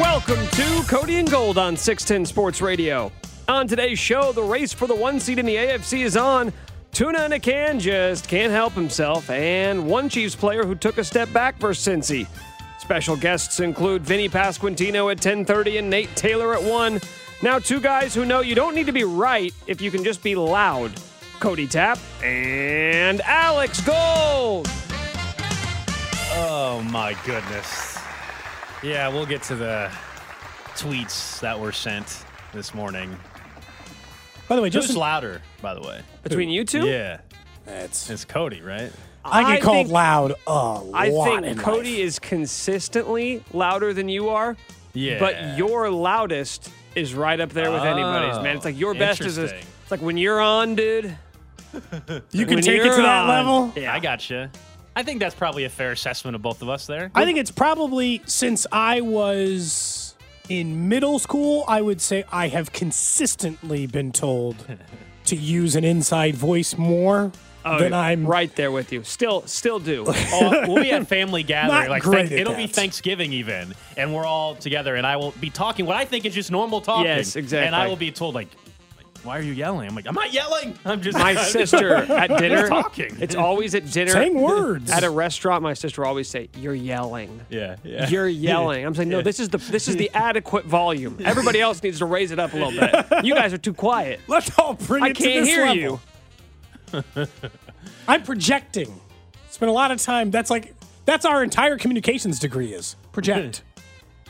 Welcome to Cody and Gold on 610 Sports Radio. On today's show, the race for the one seed in the AFC is on. Tuna in a can just can't help himself, and one Chiefs player who took a step back versus Cincy. Special guests include Vinnie Pasquantino at 10:30 and Nate Taylor at 1. Now, two guys who know you don't need to be right if you can just be loud. Cody Tapp and Alex Gold. Oh my goodness. Yeah, we'll get to the tweets that were sent this morning. By the way, Just just louder, by the way. Between you two? Yeah, it's, it's Cody, right? I get I called think- loud a lot. I think in Cody life. is consistently louder than you are. Yeah. But your loudest is right up there with anybody's, man. It's like your best is a, interesting. it's like when you're on, dude. You can when take it you're to that on. level. Yeah. I gotcha. I think that's probably a fair assessment of both of us there. I think it's probably since I was in middle school, I would say I have consistently been told to use an inside voice more Oh, than I'm right there with you. Still, still do. Oh, we'll be at family gathering. Like great thank- at it'll be. Thanksgiving even, and we're all together, and I will be talking what I think is just normal talking. Yes, exactly. And I will be told like, like, "Why are you yelling?" I'm like, "I'm not yelling. I'm just My sister at dinner, talking. It's always at dinner. saying words. At a restaurant, my sister will always say, "You're yelling." yeah, yeah. You're yelling. I'm saying, no. This is the this is the adequate volume. Everybody else needs to raise it up a little bit. You guys are too quiet. Let's all bring I it to can't this hear level. you. I'm projecting. Spend a lot of time. That's like that's our entire communications degree is project.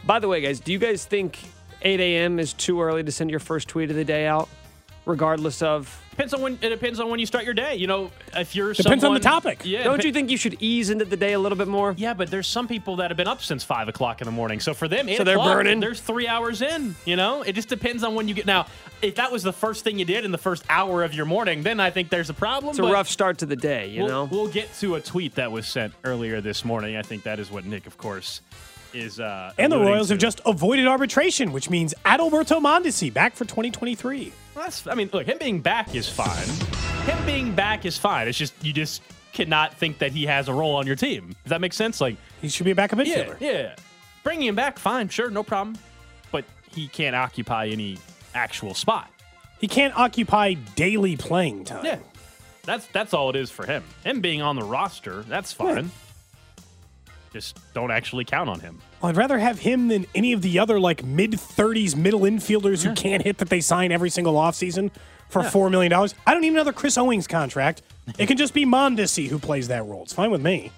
By the way, guys, do you guys think 8 a.m. is too early to send your first tweet of the day out, regardless of? depends on when it depends on when you start your day. You know, if you're Depends on the topic. Yeah, Don't you think you should ease into the day a little bit more? Yeah, but there's some people that have been up since five o'clock in the morning. So for them, So they're burning? There's three hours in. You know, it just depends on when you get. Now, if that was the first thing you did in the first hour of your morning, then I think there's a problem. It's a rough start to the day, you we'll, know. we'll get to a tweet that was sent earlier this morning. I think that is what Nick, of course, is. Uh, And the Royals have just avoided arbitration, which means Adalberto Mondesi back for 2023. Well, that's, I mean, look, him being back is fine. Him being back is fine. It's just you just cannot think that he has a role on your team. Does that make sense? Like, He should be a backup yeah, midfielder. yeah, bringing him back, fine, sure, no problem. But he can't occupy any actual spot. He can't occupy daily playing time. Yeah, that's that's all it is for him. Him being on the roster, that's fine. Just don't actually count on him. Well, I'd rather have him than any of the other like mid 30s middle infielders who can't hit that they sign every single offseason for $4 million. I don't need another Chris Owings contract. It can just be Mondesi who plays that role. It's fine with me.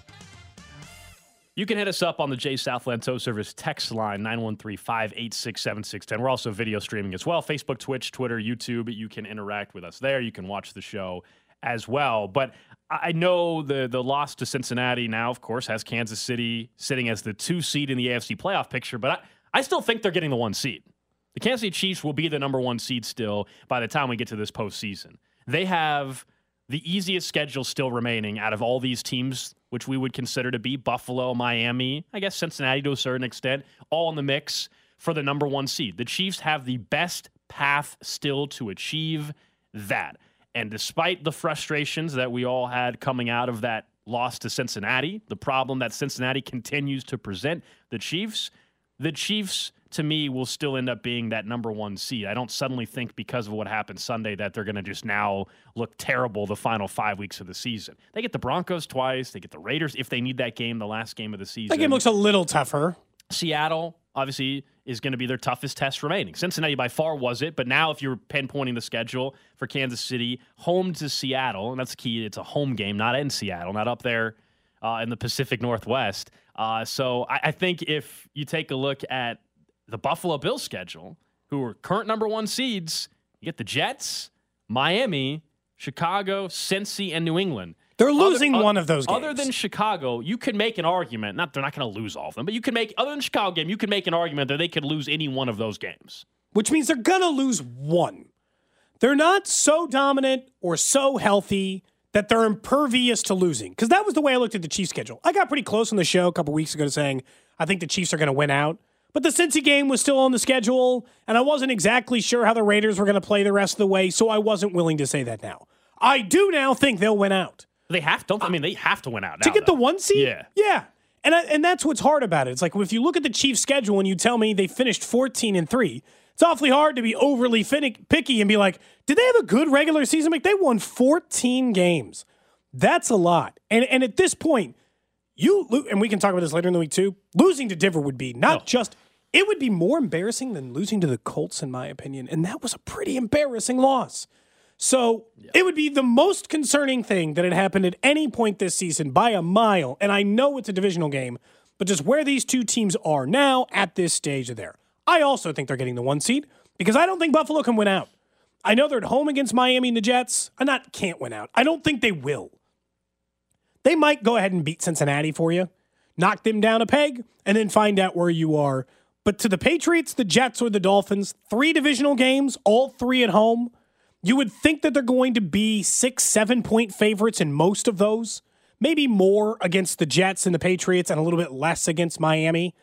You can hit us up on the J Southland Tow Service text line 913-586-7610. We're also video streaming as well. Facebook, Twitch, Twitter, YouTube. You can interact with us there. You can watch the show as well. But I know the the loss to Cincinnati now, of course, has Kansas City sitting as the two seed in the AFC playoff picture, but I, I still think they're getting the one seed. The Kansas City Chiefs will be the number one seed still by the time we get to this postseason. They have the easiest schedule still remaining out of all these teams, which we would consider to be Buffalo, Miami, I guess Cincinnati to a certain extent, all in the mix for the number one seed. The Chiefs have the best path still to achieve that. And despite the frustrations that we all had coming out of that loss to Cincinnati, the problem that Cincinnati continues to present the Chiefs, the Chiefs to me will still end up being that number one seed. I don't suddenly think because of what happened Sunday that they're going to just now look terrible the final five weeks of the season. They get the Broncos twice. They get the Raiders if they need that game, the last game of the season. That game looks a little tougher. Seattle obviously, is going to be their toughest test remaining. Cincinnati by far was it, but now if you're pinpointing the schedule for Kansas City, home to Seattle, and that's the key. It's a home game, not in Seattle, not up there uh, in the Pacific Northwest. Uh, so I, I think if you take a look at the Buffalo Bills schedule, who are current number one seeds, you get the Jets, Miami, Chicago, Cincy, and New England. They're losing other, one of those games. Other than Chicago, you could make an argument. Not they're not going to lose all of them, but you can make other than Chicago game, you could make an argument that they could lose any one of those games. Which means they're going to lose one. They're not so dominant or so healthy that they're impervious to losing. Because that was the way I looked at the Chiefs schedule. I got pretty close on the show a couple weeks ago to saying I think the Chiefs are going to win out. But the Cincy game was still on the schedule, and I wasn't exactly sure how the Raiders were going to play the rest of the way, so I wasn't willing to say that now. I do now think they'll win out. They have to. I mean, they have to win out to get though. the one seed. Yeah, yeah, and I, and that's what's hard about it. It's like if you look at the Chiefs' schedule and you tell me they finished fourteen and three, it's awfully hard to be overly picky and be like, did they have a good regular season? Like they won fourteen games. That's a lot. And and at this point, you and we can talk about this later in the week too. Losing to Denver would be not no. just it would be more embarrassing than losing to the Colts, in my opinion. And that was a pretty embarrassing loss. So yeah. it would be the most concerning thing that had happened at any point this season by a mile. And I know it's a divisional game, but just where these two teams are now at this stage of there. I also think they're getting the one seed because I don't think Buffalo can win out. I know they're at home against Miami and the Jets. I not can't win out. I don't think they will. They might go ahead and beat Cincinnati for you, knock them down a peg, and then find out where you are. But to the Patriots, the Jets, or the Dolphins, three divisional games, all three at home. You would think that they're going to be six, seven point favorites in most of those, maybe more against the Jets and the Patriots, and a little bit less against Miami.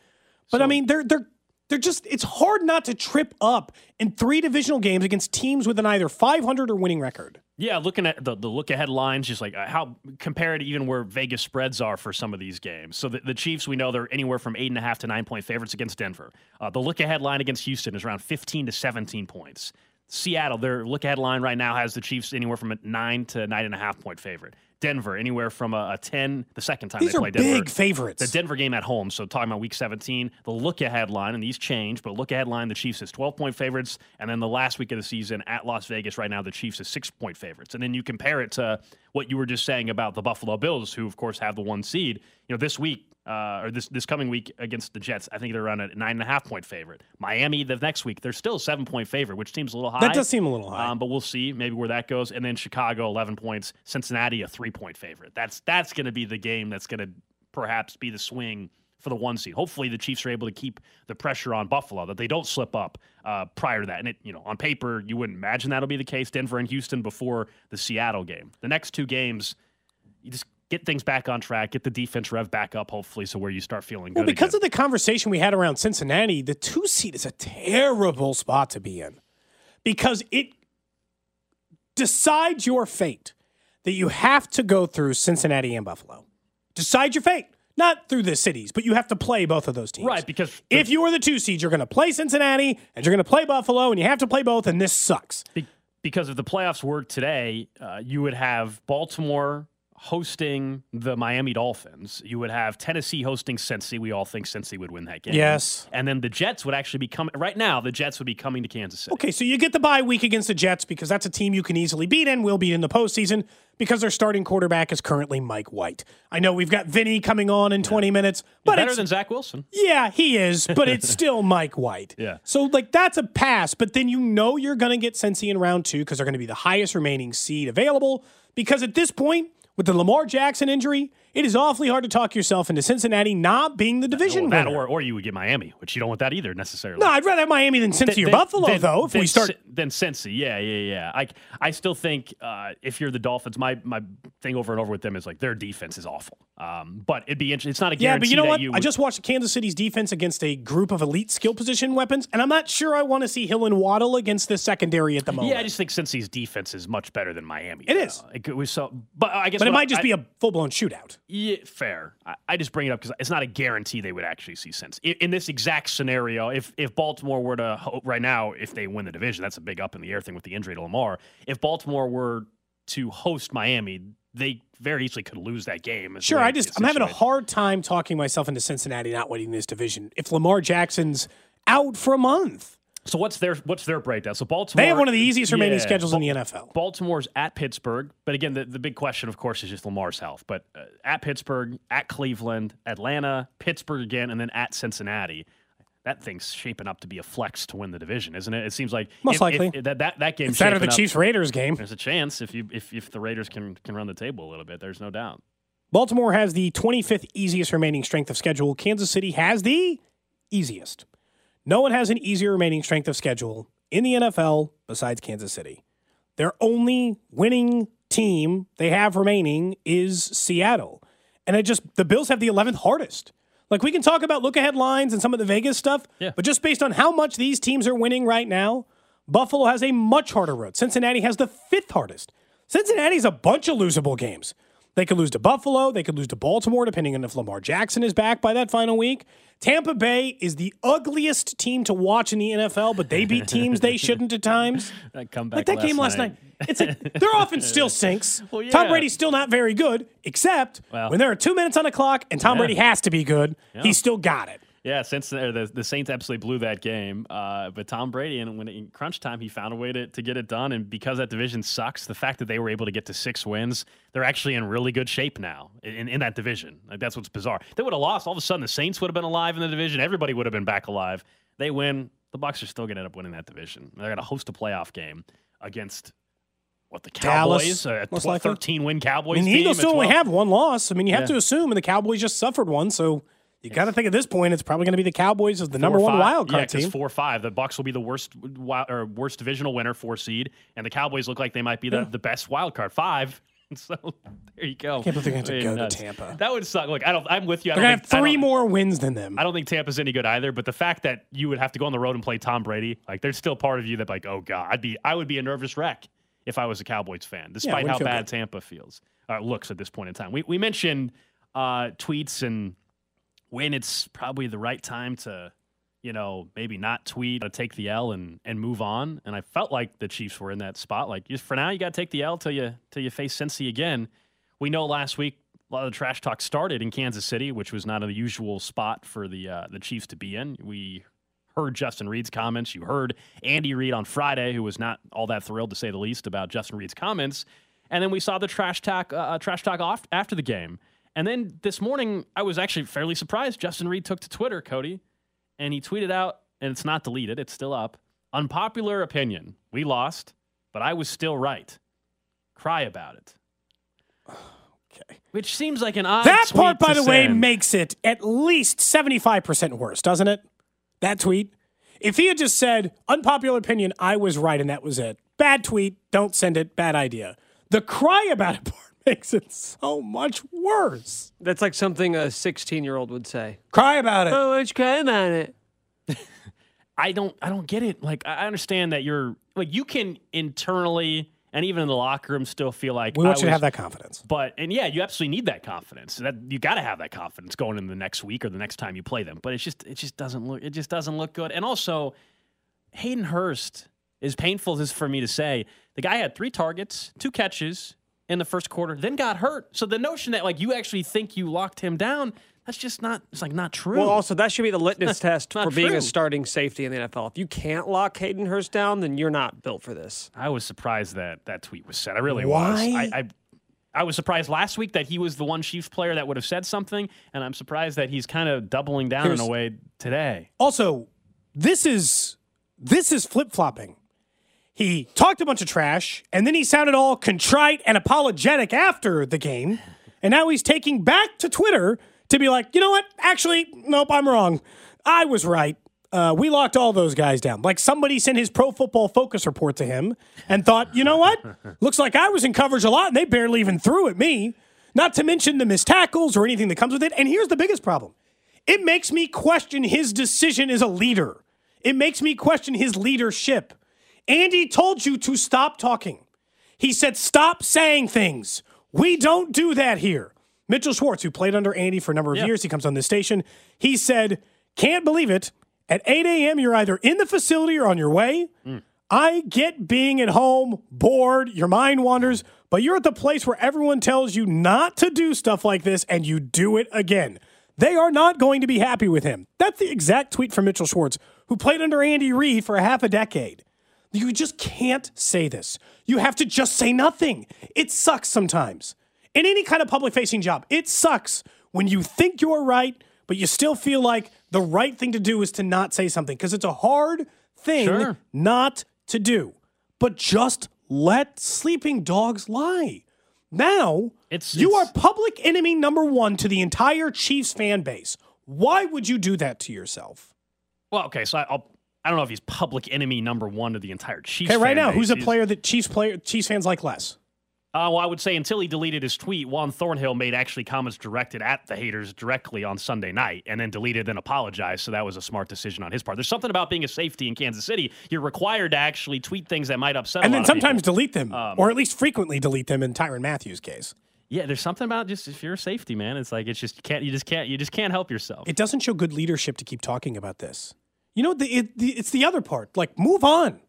But so, I mean, they're they're they're just it's hard not to trip up in three divisional games against teams with an either 500 or winning record. Yeah, looking at the, the look ahead lines, just like uh, how compared to even where Vegas spreads are for some of these games. So the, the Chiefs, we know they're anywhere from eight and a half to nine point favorites against Denver. Uh, the look ahead line against Houston is around 15 to 17 points. Seattle, their look ahead line right now has the Chiefs anywhere from a nine to nine and a half point favorite. Denver, anywhere from a, a 10, the second time these they play Denver. big favorites. The Denver game at home. So talking about week 17, the look ahead line, and these change, but look ahead line, the Chiefs is 12 point favorites. And then the last week of the season at Las Vegas right now, the Chiefs is six point favorites. And then you compare it to what you were just saying about the Buffalo Bills, who of course have the one seed. You know, this week, uh, or this this coming week against the Jets, I think they're around a nine and a half point favorite. Miami the next week, they're still a seven point favorite, which seems a little high. That does seem a little high, um, but we'll see maybe where that goes. And then Chicago eleven points, Cincinnati a three point favorite. That's that's going to be the game that's going to perhaps be the swing for the one seed. Hopefully, the Chiefs are able to keep the pressure on Buffalo that they don't slip up uh, prior to that. And it, you know, on paper, you wouldn't imagine that'll be the case. Denver and Houston before the Seattle game. The next two games, you just get things back on track, get the defense rev back up, hopefully, so where you start feeling good. Well, because again. of the conversation we had around Cincinnati, the two seed is a terrible spot to be in because it decides your fate that you have to go through Cincinnati and Buffalo. Decide your fate. Not through the cities, but you have to play both of those teams. Right, because the, if you are the two seeds, you're going to play Cincinnati and you're going to play Buffalo, and you have to play both, and this sucks. because if the playoffs were today, uh, you would have Baltimore, hosting the Miami Dolphins. You would have Tennessee hosting Cincy. We all think Cincy would win that game. Yes. And then the Jets would actually be coming, right now, the Jets would be coming to Kansas City. Okay, so you get the bye week against the Jets because that's a team you can easily beat and will beat in the postseason because their starting quarterback is currently Mike White. I know we've got Vinnie coming on in 20 minutes, but better than Zach Wilson. Yeah, he is, but it's still Mike White. Yeah. So like that's a pass, but then you know you're going to get Cincy in round two because they're going to be the highest remaining seed available. Because at this point, with the Lamar Jackson injury, it is awfully hard to talk yourself into Cincinnati not being the division that, winner. Or, or you would get Miami, which you don't want that either necessarily. No, I'd rather have Miami than Cincy then, or Buffalo, then, though. If then, we start, then Cincy, yeah, yeah, yeah. I, I still think uh, if you're the Dolphins, my my thing over and over with them is like their defense is awful. Um, but it'd be interesting. It's not a guarantee. yeah, but you know what? You would... I just watched Kansas City's defense against a group of elite skill position weapons, and I'm not sure I want to see Hill and Waddle against this secondary at the moment. Yeah, I just think Cincy's defense is much better than Miami. It is. It was so, but I guess. But it might I, just be a full blown shootout. Yeah, fair. I, I, just bring it up because it's not a guarantee they would actually see sense in, in, this exact scenario. If if Baltimore were to right now, if they win the division, that's a big up in the air thing with the injury to Lamar. If Baltimore were to host Miami, they very easily could lose that game. Sure, I just I'm having a hard time talking myself into Cincinnati not winning this division. If Lamar Jackson's out for a month. So what's their what's their breakdown? So Baltimore They have one of the easiest remaining yeah, schedules in the NFL. Baltimore's at Pittsburgh, but again the, the big question of course is just Lamar's health. But uh, at Pittsburgh, at Cleveland, Atlanta, Pittsburgh again and then at Cincinnati. That thing's shaping up to be a flex to win the division, isn't it? It seems like most if, likely if, that that that game. It's better the Chiefs Raiders game. There's a chance if you if if the Raiders can can run the table a little bit. There's no doubt. Baltimore has the 25th easiest remaining strength of schedule. Kansas City has the easiest. No one has an easier remaining strength of schedule in the NFL besides Kansas City. Their only winning team they have remaining is Seattle. And I just, the Bills have the 11th hardest. Like we can talk about look ahead lines and some of the Vegas stuff, yeah. but just based on how much these teams are winning right now, Buffalo has a much harder road. Cincinnati has the fifth hardest. Cincinnati's a bunch of losable games. They could lose to Buffalo. They could lose to Baltimore, depending on if Lamar Jackson is back by that final week. Tampa Bay is the ugliest team to watch in the NFL, but they beat teams they shouldn't at times. That comeback like that last game last night. night. It's a, their offense still sinks. Well, yeah. Tom Brady's still not very good, except Well. when there are two minutes on the clock and Tom Yeah. Brady has to be good, he's still got it. Yeah, since the, the, Saints absolutely blew that game, uh, but Tom Brady, and when in crunch time, he found a way to, to get it done. And because that division sucks, the fact that they were able to get to six wins, they're actually in really good shape now in, in that division. Like that's what's bizarre. They would have lost. All of a sudden, the Saints would have been alive in the division. Everybody would have been back alive. They win. The Bucs are still going to end up winning that division. They're going to host a playoff game against what the Dallas, Cowboys, a 12, likely. 13 win Cowboys. I mean, the Eagles still only have one loss. I mean, you have Yeah. to assume, and the Cowboys just suffered one, so you got to think at this point it's probably going to be the Cowboys as the number one five. wild yeah, card 'cause team. Four five. The Bucs will be the worst wild, or worst divisional winner, four seed, and the Cowboys look like they might be the, the best wild card five. So there you go. Can't believe they're have to I go to. Tampa. That would suck. Look, I don't. I'm with you. I They're going to have three more wins than them. I don't think Tampa's any good either. But the fact that you would have to go on the road and play Tom Brady, like there's still part of you that like, oh god, I'd be, I would be a nervous wreck if I was a Cowboys fan, despite wouldn't how bad good. Tampa feels, uh, looks at this point in time. We we mentioned uh, tweets and when it's probably the right time to, you know, maybe not tweet, to take the L and and move on. And I felt like the Chiefs were in that spot. Like just for now, you got to take the L till you till you face Cincy again. We know last week a lot of the trash talk started in Kansas City, which was not a usual spot for the uh, the Chiefs to be in. We heard Justin Reid's comments. You heard Andy Reid on Friday, who was not all that thrilled to say the least about Justin Reid's comments. And then we saw the trash talk uh, trash talk off after the game. And then this morning, I was actually fairly surprised. Justin Reid took to Twitter, Cody, and he tweeted out, and it's not deleted, it's still up. Unpopular opinion. We lost, but I was still right. Cry about it. Okay. Which seems like an odd That part, by the way, makes it at least 75% worse, doesn't it? That tweet. If he had just said, unpopular opinion, I was right and that was it. Bad tweet, don't send it, bad idea. The cry about it part makes it so much worse. That's like something a 16 year old would say. Cry about it. Oh, why don't cry about it? I don't I don't get it. Like I understand that you're like you can internally and even in the locker room still feel like We want I you to have that confidence. But and yeah, you absolutely need that confidence. That you got to have that confidence going into the next week or the next time you play them. But it's just it just doesn't look it just doesn't look good. And also, Hayden Hurst, as painful as this for me to say, the guy had three targets, two catches in the first quarter, then got hurt. So the notion that like you actually think you locked him down, that's just not it's like not true. Well, also, that should be the litmus test not for being true. a starting safety in the NFL. If you can't lock Hayden Hurst down, then you're not built for this. I was surprised that that tweet was said. I really Why? was. I, I I was surprised last week that he was the one Chiefs player that would have said something, and I'm surprised that he's kind of doubling down Here's- in a way today. Also, this is this is flip flopping. He talked a bunch of trash, and then he sounded all contrite and apologetic after the game, and now he's taking back to Twitter to be like, you know what? Actually, nope, I'm wrong. I was right. Uh, we locked all those guys down. Like somebody sent his Pro Football Focus report to him and thought, you know what? Looks like I was in coverage a lot, and they barely even threw at me. Not to mention the missed tackles or anything that comes with it. And here's the biggest problem it makes me question his decision as a leader. It makes me question his leadership. Andy told you to stop talking. He said, stop saying things. We don't do that here. Mitchell Schwartz, who played under Andy for a number of years, he comes on this station. He said, can't believe it. At 8 a.m., you're either in the facility or on your way. Mm. I get being at home, bored, your mind wanders, but you're at the place where everyone tells you not to do stuff like this and you do it again. They are not going to be happy with him. That's the exact tweet from Mitchell Schwartz, who played under Andy Reid for a half a decade. You just can't say this. You have to just say nothing. It sucks sometimes. In any kind of public facing job, it sucks when you think you're right, but you still feel like the right thing to do is to not say something because it's a hard thing Sure. not to do. But just let sleeping dogs lie. Now, It's- you it's- are public enemy number one to the entire Chiefs fan base. Why would you do that to yourself? Well, okay, so I'll. I don't know if he's public enemy number one to the entire Chiefs. Okay, right now, base. who's a player that Chiefs player Chiefs fans like less? Uh, well, I would say until he deleted his tweet, Juan Thornhill made actually comments directed at the haters directly on Sunday night and then deleted and apologized. So that was a smart decision on his part. There's something about being a safety in Kansas City. You're required to actually tweet things that might upset and a then lot sometimes delete them, Um, or at least frequently delete them in Tyrann Mathieu's case. Yeah, there's something about just if you're a safety, man, it's like it's just you can't you just can't you just can't help yourself. It doesn't show good leadership to keep talking about this. You know, the, it, the, it's the other part. Like, move on.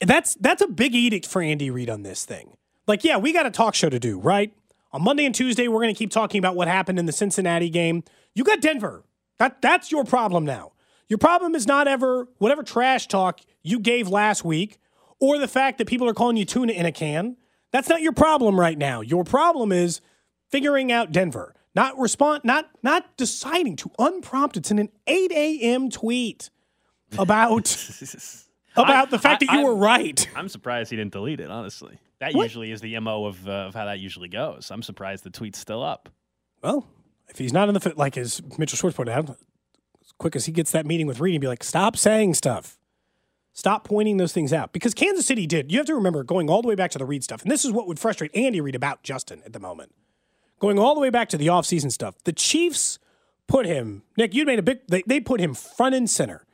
That's that's a big edict for Andy Reid on this thing. Like, yeah, we got a talk show to do, right? On Monday and Tuesday, we're going to keep talking about what happened in the Cincinnati game. You got Denver. That that's your problem now. Your problem is not ever whatever trash talk you gave last week, or the fact that people are calling you tuna in a can. That's not your problem right now. Your problem is figuring out Denver. Not respond, not not deciding to unprompted send an 8 a.m. tweet about about the fact I- that you were I'm- right. I'm surprised he didn't delete it. Honestly, that What? usually is the mo of uh, of how that usually goes. I'm surprised the tweet's still up. Well, if he's not in the fit, like as Mitchell Schwartz pointed out, as quick as he gets that meeting with Reid, he'd be like, "Stop saying stuff, stop pointing those things out." Because Kansas City did. You have to remember going all the way back to the Reid stuff, and this is what would frustrate Andy Reid about Justin at the moment. Going all the way back to the offseason stuff, the Chiefs put him. Nick, you made a big. They, they put him front and center.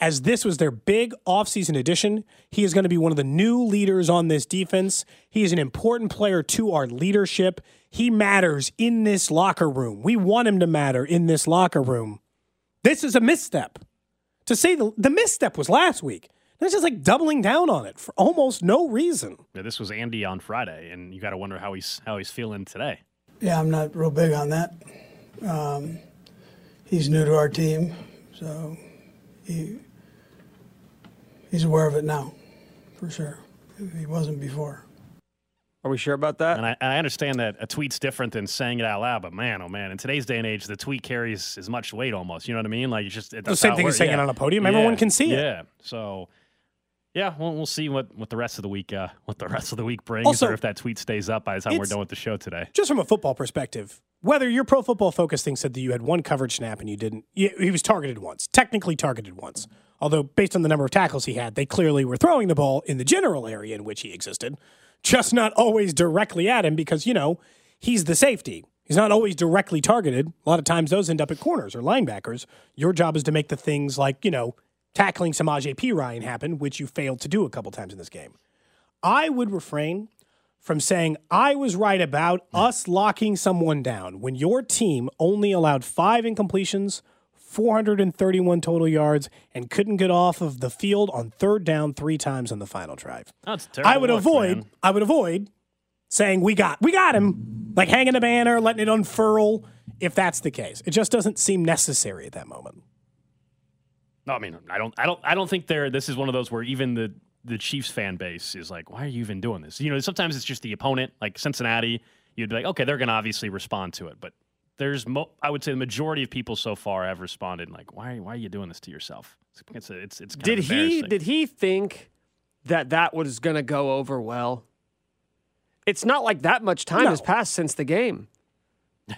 As this was their big offseason addition, he is going to be one of the new leaders on this defense. He is an important player to our leadership. He matters in this locker room. We want him to matter in this locker room. This is a misstep. To say the, the misstep was last week. That's just like doubling down on it for almost no reason. Yeah, this was Andy on Friday, and you got to wonder how he's how he's feeling today. Yeah, I'm not real big on that. Um, he's new to our team, so he he's aware of it now, for sure. He wasn't before. Are we sure about that? And I, and I understand that a tweet's different than saying it out loud, but man, oh man, in today's day and age, the tweet carries as much weight almost. You know what I mean? Like it's just it, The same thing as saying Yeah. it on a podium. Everyone can see it. Yeah. So yeah, well, we'll see what, what the rest of the week uh, what the rest of the week brings, Also, or if that tweet stays up by the time we're it's- done with the show today. just from a football perspective, whether your pro football focus thing said that you had one coverage snap and you didn't, he was targeted once, technically targeted once. Although, based on the number of tackles he had, they clearly were throwing the ball in the general area in which he existed, just not always directly at him because, you know, he's the safety. He's not always directly targeted. A lot of times those end up at corners or linebackers. Your job is to make the things like, you know, tackling Samaje Perine happen, which you failed to do a couple times in this game. I would refrain from saying I was right about us locking someone down when your team only allowed five incompletions, 431 total yards, and couldn't get off of the field on third down three times on the final drive. That's terrible I would look, avoid. man. I would avoid saying we got we got him, like hanging a banner, letting it unfurl. If that's the case, it just doesn't seem necessary at that moment. No, I mean, I don't, I don't, I don't think they're. This is one of those where even the the Chiefs fan base is like, why are you even doing this? You know, sometimes it's just the opponent, like Cincinnati. You'd be like, okay, they're going to obviously respond to it, but there's, mo- I would say, the majority of people so far have responded like, why, why are you doing this to yourself? It's, it's, it's, Did he did he think that that was going to go over well? It's not like that much time No. has passed since the game.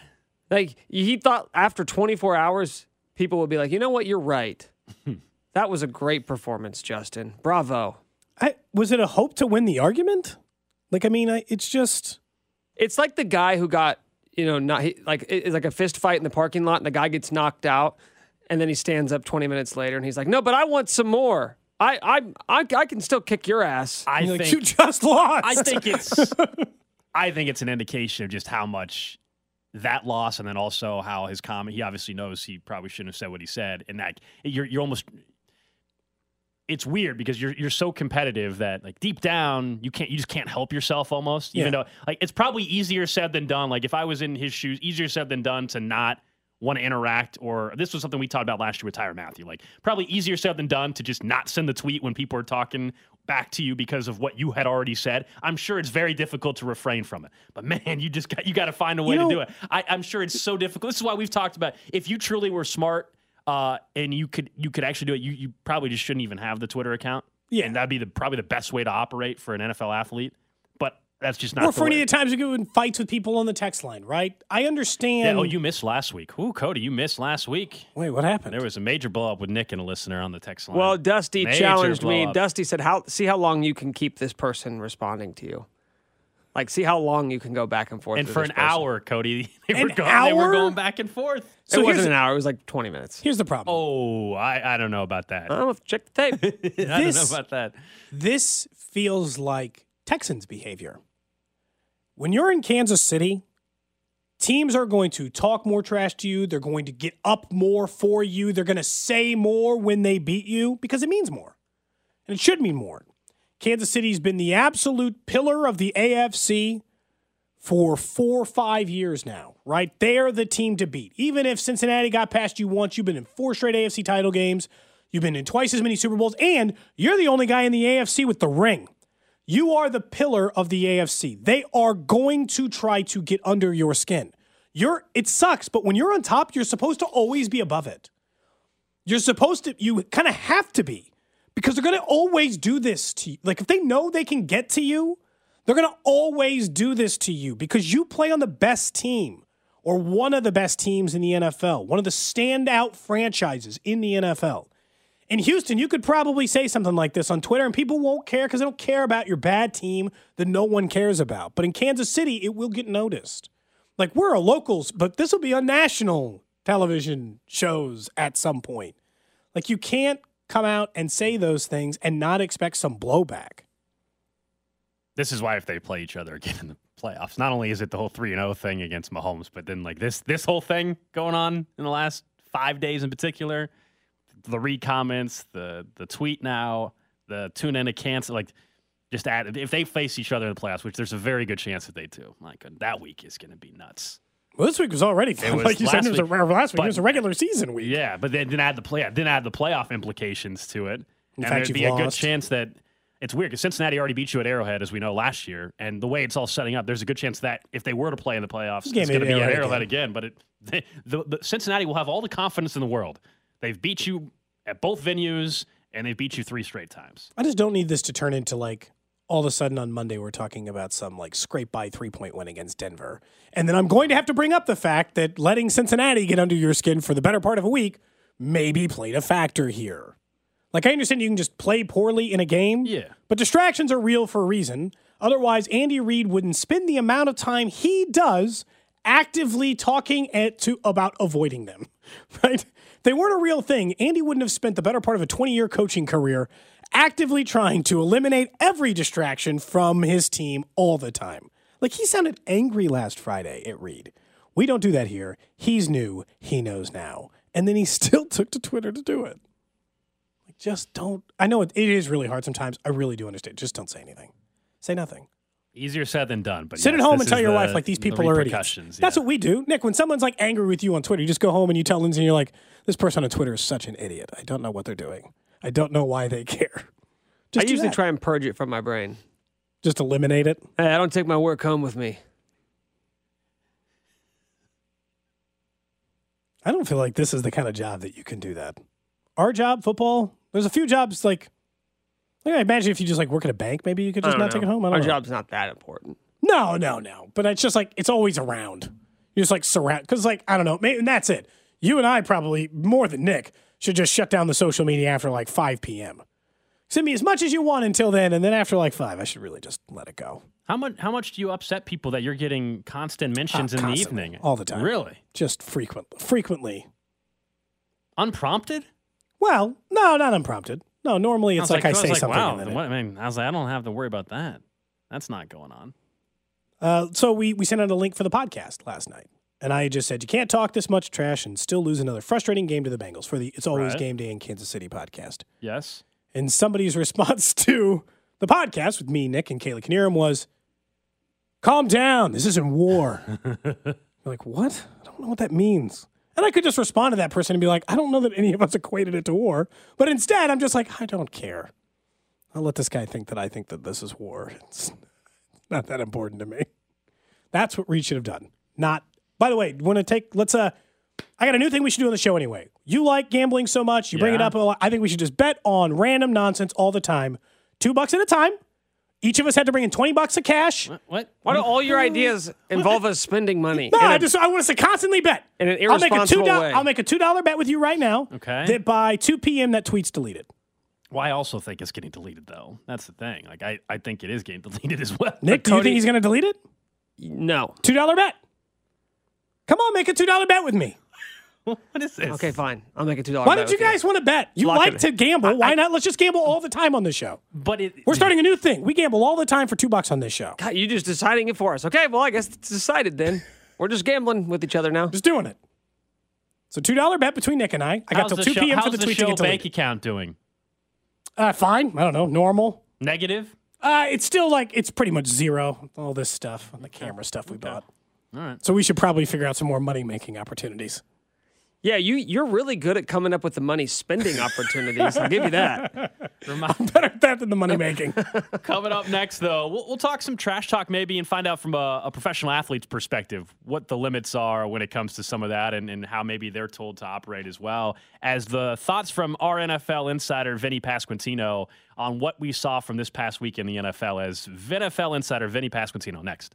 Like he thought after 24 hours people would be like, "You know what? You're right. that was a great performance, Justin. Bravo." I, was it a hope to win the argument? Like, I mean, I, it's just It's like the guy who got, you know, not he, like it's like a fist fight in the parking lot and the guy gets knocked out and then he stands up 20 minutes later and he's like, "No, but I want some more. I I I, I can still kick your ass." I you're like, think you just lost. I think it's I think it's an indication of just how much that loss and then also how his comment he obviously knows he probably shouldn't have said what he said and that you're you're almost it's weird because you're you're so competitive that like deep down you can't you just can't help yourself almost. Even Yeah. though like it's probably easier said than done. Like if I was in his shoes, easier said than done to not want to interact or this was something we talked about last year with Tyrann Mathieu. Like probably easier said than done to just not send the tweet when people are talking back to you because of what you had already said. I'm sure it's very difficult to refrain from it. But man, you just got you got to find a way know- to do it. I, I'm sure it's so difficult. This is why we've talked about if you truly were smart uh, and you could you could actually do it, you you probably just shouldn't even have the Twitter account. Yeah. and that'd be the probably the best way to operate for an NFL athlete. But that's just not. or the for any way. of the times you go in fights with people on the text line, right? I understand. Yeah, oh, you missed last week. Ooh, Cody, you missed last week. Wait, what happened? There was a major blow up with Nick and a listener on the text line. Well, Dusty Major challenged me. blow-up. Dusty said, "How see how long you can keep this person responding to you? Like, see how long you can go back and forth." and for an person." hour, Cody, they An were going. They were going back and forth. It So here's wasn't an hour. It was like twenty minutes. Here's the problem. Oh, I, I don't know about that. Oh, check the tape. I don't know about that. This feels like Texans behavior. When you're in Kansas City, teams are going to talk more trash to you. They're going to get up more for you. They're going to say more when they beat you because it means more. And it should mean more. Kansas City's been the absolute pillar of the AFC for four or five years now, right? They're the team to beat. Even if Cincinnati got past you once, you've been in four straight AFC title games, you've been in twice as many Super Bowls, and you're the only guy in the AFC with the ring. You are the pillar of the AFC. They are going to try to get under your skin. You're it sucks, but when you're on top, you're supposed to always be above it. You're supposed to you kind of have to be because they're going to always do this to you. Like if they know they can get to you, they're going to always do this to you because you play on the best team or one of the best teams in the NFL, one of the standout franchises in the NFL. In Houston, you could probably say something like this on Twitter and people won't care because they don't care about your bad team that no one cares about. But in Kansas City, it will get noticed. Like we're a locals, but this will be on national television shows at some point. Like you can't come out and say those things and not expect some blowback. This is why if they play each other again in the playoffs, not only is it the whole three and zero thing against Mahomes, but then like this this whole thing going on in the last five days in particular, the Reid comments, the the tweet now, the tune in to cancel, like just add if they face each other in the playoffs, which there's a very good chance that they do. My god, that week is going to be nuts. Well, this week was already fun. was like you said, it was a, last week. but- it was a regular season week. Yeah, but then didn't add the play didn't add the playoff implications to it. In and fact, there'd be you've a good chance that it's weird because Cincinnati already beat you at Arrowhead, as we know last year, and the way it's all setting up, there's a good chance that if they were to play in the playoffs, it's going to be at Arrowhead Arrowhead again. But it, the, the, the Cincinnati will have all the confidence in the world. They've beat you at both venues, and they've beat you three straight times. I just don't need this to turn into like all of a sudden on Monday we're talking about some like scrape by three point win against Denver. And then I'm going to have to bring up the fact that letting Cincinnati get under your skin for the better part of a week maybe played a factor here. Like I understand you can just play poorly in a game. Yeah. But distractions are real for a reason. Otherwise, Andy Reid wouldn't spend the amount of time he does actively talking at, to about avoiding them. Right? They weren't a real thing. Andy wouldn't have spent the better part of a 20-year coaching career actively trying to eliminate every distraction from his team all the time. Like he sounded angry last Friday at Reid. We don't do that here. He's new. He knows now. And then he still took to Twitter to do it. Like, just don't. I know it, it is really hard sometimes. I really do understand. Just don't say anything. Say nothing. Easier said than done. But Sit yes, at home and tell your the- wife like these the people are idiots. repercussions, That's what we do, Nick. When someone's like angry with you on Twitter, you just go home and you tell Lindsay, and you're like, "This person on Twitter is such an idiot. I don't know what they're doing. I don't know why they care." Just I usually that. try and purge it from my brain. just eliminate it. Hey, I don't take my work home with me. I don't feel like this is the kind of job that you can do that. Our job, football. There's a few jobs like. like, I imagine if you just like work at a bank, maybe you could just not take it home. I don't Our know. job's not that important. No, no, no. But it's just like it's always around. You're just like surround because like I don't know. Maybe, and that's it. You and I probably more than Nick should just shut down the social media after like 5 p.m. Send me as much as you want until then, and then after like five, I should really just let it go. How much? How much do you upset people that you're getting constant mentions in the evening? all the time. Really? Just frequent, frequently. Unprompted? Well, no, not unprompted. No, normally it's I like, was I was say like, something. Wow, and then what- I mean, I was like, I don't have to worry about that. That's not going on. Uh, so we we sent out a link for the podcast last night, and I just said you can't talk this much trash and still lose another frustrating game to the Bengals for the It's Always Right. Game Day in Kansas City podcast. Yes. And somebody's response to the podcast with me, Nick, and Kayla Knierim was, calm down. This isn't war. You're like, what? I don't know what that means. And I could just respond to that person and be like, I don't know that any of us equated it to war. But instead, I'm just like, I don't care. I'll let this guy think that I think that this is war. It's not that important to me. That's what Reid should have done. Not, by the way, want to take, let's, uh, I got a new thing we should do on the show anyway. You like gambling so much, you bring it Yeah. up a lot. I think we should just bet on random nonsense all the time. Two bucks at a time. Each of us had to bring in 20 bucks of cash. What? Why do all your ideas involve us spending money? No, in I a- just I want us to constantly bet. In an I'll make a two irresponsible way. I'll make a two dollar bet with you right now. Okay. That by two p.m. that tweet's deleted. Well, I also think it's getting deleted, though. That's the thing. Like, I, I think it is getting deleted as well. Nick, do you think he's going to delete it? no. Two dollar bet. Come on, make a two dollar bet with me. what is this? Okay, fine. I'll make a two dollar. Why don't you guys want to bet? You Lock like it to in. gamble. Why not? Let's just gamble all the time on this show. But it, We're starting a new thing. We gamble all the time for two bucks on this show. God, you're just deciding it for us. Okay, well, I guess it's decided then. We're just gambling with each other now. Just doing it. So two dollar bet between Nick and I. I got How's till the two show- p.m. for how's the tweet to show get bank deleted. account doing? Uh, fine. I don't know. Normal. Negative? Uh, it's still like it's pretty much zero. All this stuff on the camera stuff we bought. All right. So we should probably figure out some more money making opportunities. Yeah, you you're really good at coming up with the money spending opportunities. I'll give you that. Remind- Better at that than the money making. Coming up next, though, we'll, we'll talk some trash talk maybe and find out from a, a professional athlete's perspective what the limits are when it comes to some of that and, and how maybe they're told to operate as well as the thoughts from our NFL insider, Vinnie Pasquantino, on what we saw from this past week in the NFL as VNFL insider, Vinnie Pasquantino. Next.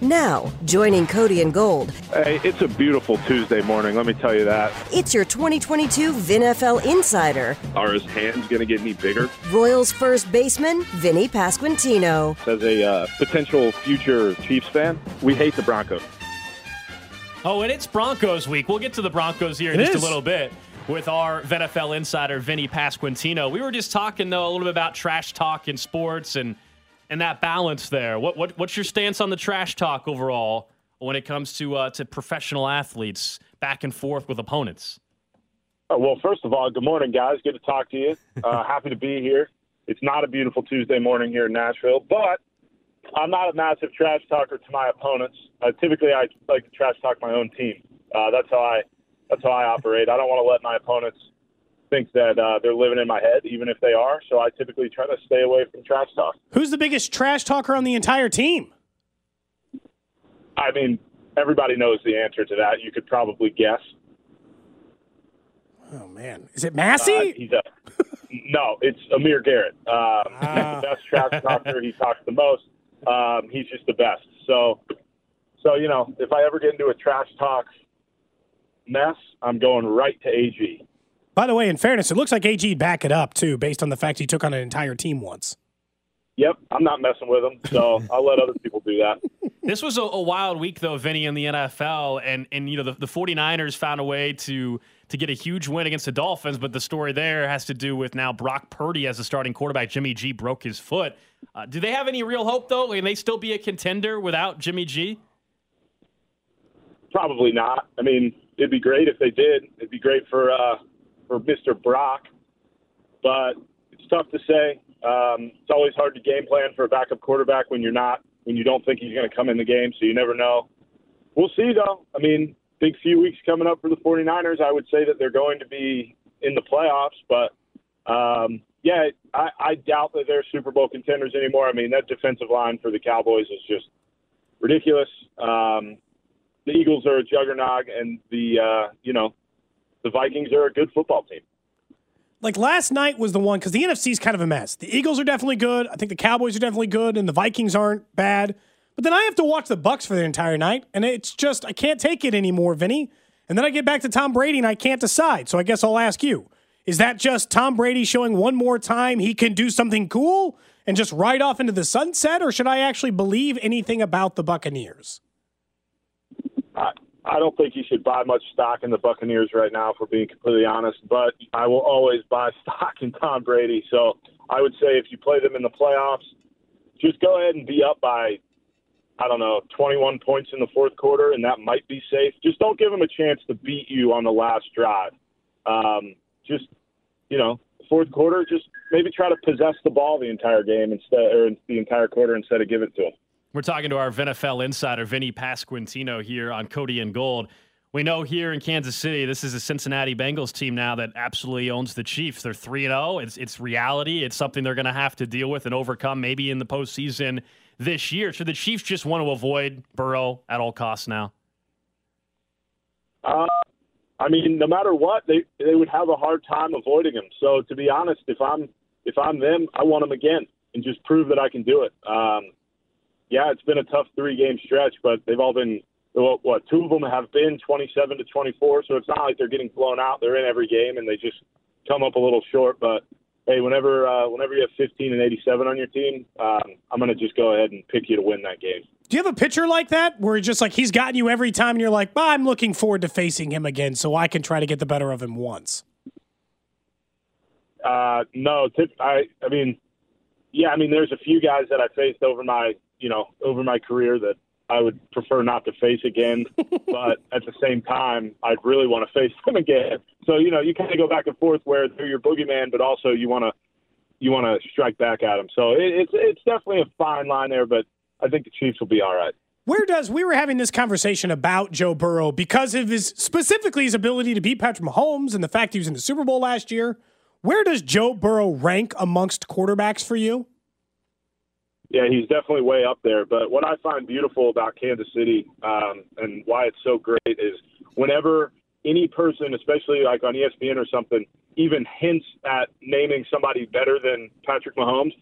Now, joining Cody and Gold, Hey, it's a beautiful Tuesday morning, let me tell you that. it's your 2022 VinFL Insider, Are his hands going to get any bigger? Royals first baseman Vinnie Pasquantino. As a uh, potential future Chiefs fan, we hate the Broncos. Oh, and it's Broncos week. We'll get to the Broncos here in It just is. a little bit with our VNFL insider, Vinnie Pasquantino. We were just talking, though, a little bit about trash talk in sports and and that balance there. What, what What's your stance on the trash talk overall when it comes to uh, to professional athletes back and forth with opponents? Uh, well, first of all, good morning, guys. Good to talk to you. Uh, happy to be here. It's not a beautiful Tuesday morning here in Nashville, but I'm not a massive trash talker to my opponents. Uh, typically, I like to trash talk my own team. Uh, that's how I that's how I operate. I don't want to let my opponents think that uh, they're living in my head, even if they are. So I typically try to stay away from trash talk. Who's the biggest trash talker on the entire team? I mean, everybody knows the answer to that. You could probably guess. Oh man, is it Massey? Uh, he's a No, it's Amir Garrett. Um, He's the best trash talker. He talks the most. Um, he's just the best. So, so you know, if I ever get into a trash talk mess, I'm going right to AG. By the way, in fairness, it looks like AG'd back it up too, based on the fact he took on an entire team once. Yep, I'm not messing with him, so I'll let other people do that. This was a, a wild week, though, Vinny, in the NFL, and and you know the, the 49ers found a way to to get a huge win against the Dolphins, but the story there has to do with now Brock Purdy as a starting quarterback. Jimmy G broke his foot. Uh, do they have any real hope, though? Can they still be a contender without Jimmy G? Probably not. I mean, it'd be great if they did. It'd be great for uh, for Mr. Brock, but it's tough to say. Um, it's always hard to game plan for a backup quarterback when you're not when you don't think he's going to come in the game, so you never know. We'll see, though. I mean, big few weeks coming up for the 49ers. I would say that they're going to be in the playoffs, but um, yeah, I, I doubt that they're Super Bowl contenders anymore. I mean, that defensive line for the Cowboys is just ridiculous. Um, the Eagles are a juggernaut, and the uh, you know the Vikings are a good football team. Like last night was the one because the NFC is kind of a mess. The Eagles are definitely good. I think the Cowboys are definitely good, and the Vikings aren't bad. But then I have to watch the Bucs for the entire night, and it's just I can't take it anymore, Vinnie. And then I get back to Tom Brady, and I can't decide. So I guess I'll ask you: Is that just Tom Brady showing one more time he can do something cool and just ride off into the sunset, or should I actually believe anything about the Buccaneers? I, I don't think you should buy much stock in the Buccaneers right now, if we're being completely honest. But I will always buy stock in Tom Brady. So I would say if you play them in the playoffs, just go ahead and be up by, I don't know, 21 points in the fourth quarter, and that might be safe. Just don't give them a chance to beat you on the last drive. Um, just, you know, fourth quarter, just maybe try to possess the ball the entire game instead, or the entire quarter instead of give it to them. We're talking to our VNFL insider, Vinnie Pasquantino, here on Cody and Gold. We know here in Kansas City, this is a Cincinnati Bengals team now that absolutely owns the Chiefs. They're 3 0. It's, it's reality. It's something they're going to have to deal with and overcome maybe in the postseason this year. Should the Chiefs just want to avoid Burrow at all costs now? Uh, I mean, no matter what, they they would have a hard time avoiding him. So to be honest, if I'm if I'm them, I want him again and just prove that I can do it. Um, yeah, it's been a tough three game stretch, but they've all been what, what two of them have been 27 to 24. So it's not like they're getting blown out. They're in every game and they just come up a little short. But hey, whenever uh, whenever you have 15 and 87 on your team, um, I'm going to just go ahead and pick you to win that game. Do you have a pitcher like that where just like he's gotten you every time and you're like, well, I'm looking forward to facing him again so I can try to get the better of him once? Uh, no, tip, I I mean, yeah, I mean, there's a few guys that I faced over my you know, over my career that I would prefer not to face again. but at the same time, I'd really want to face them again. So you know, you kind of go back and forth where they're your boogeyman, but also you want to you want to strike back at them. So it, it's it's definitely a fine line there, but I think the Chiefs will be all right. Where does we were having this conversation about Joe Burrow because of his specifically his ability to beat Patrick Mahomes and the fact he was in the Super Bowl last year. Where does Joe Burrow rank amongst quarterbacks for you? Yeah, he's definitely way up there. But what I find beautiful about Kansas City um, and why it's so great is whenever any person, especially like on ESPN or something, even hints at naming somebody better than Patrick Mahomes,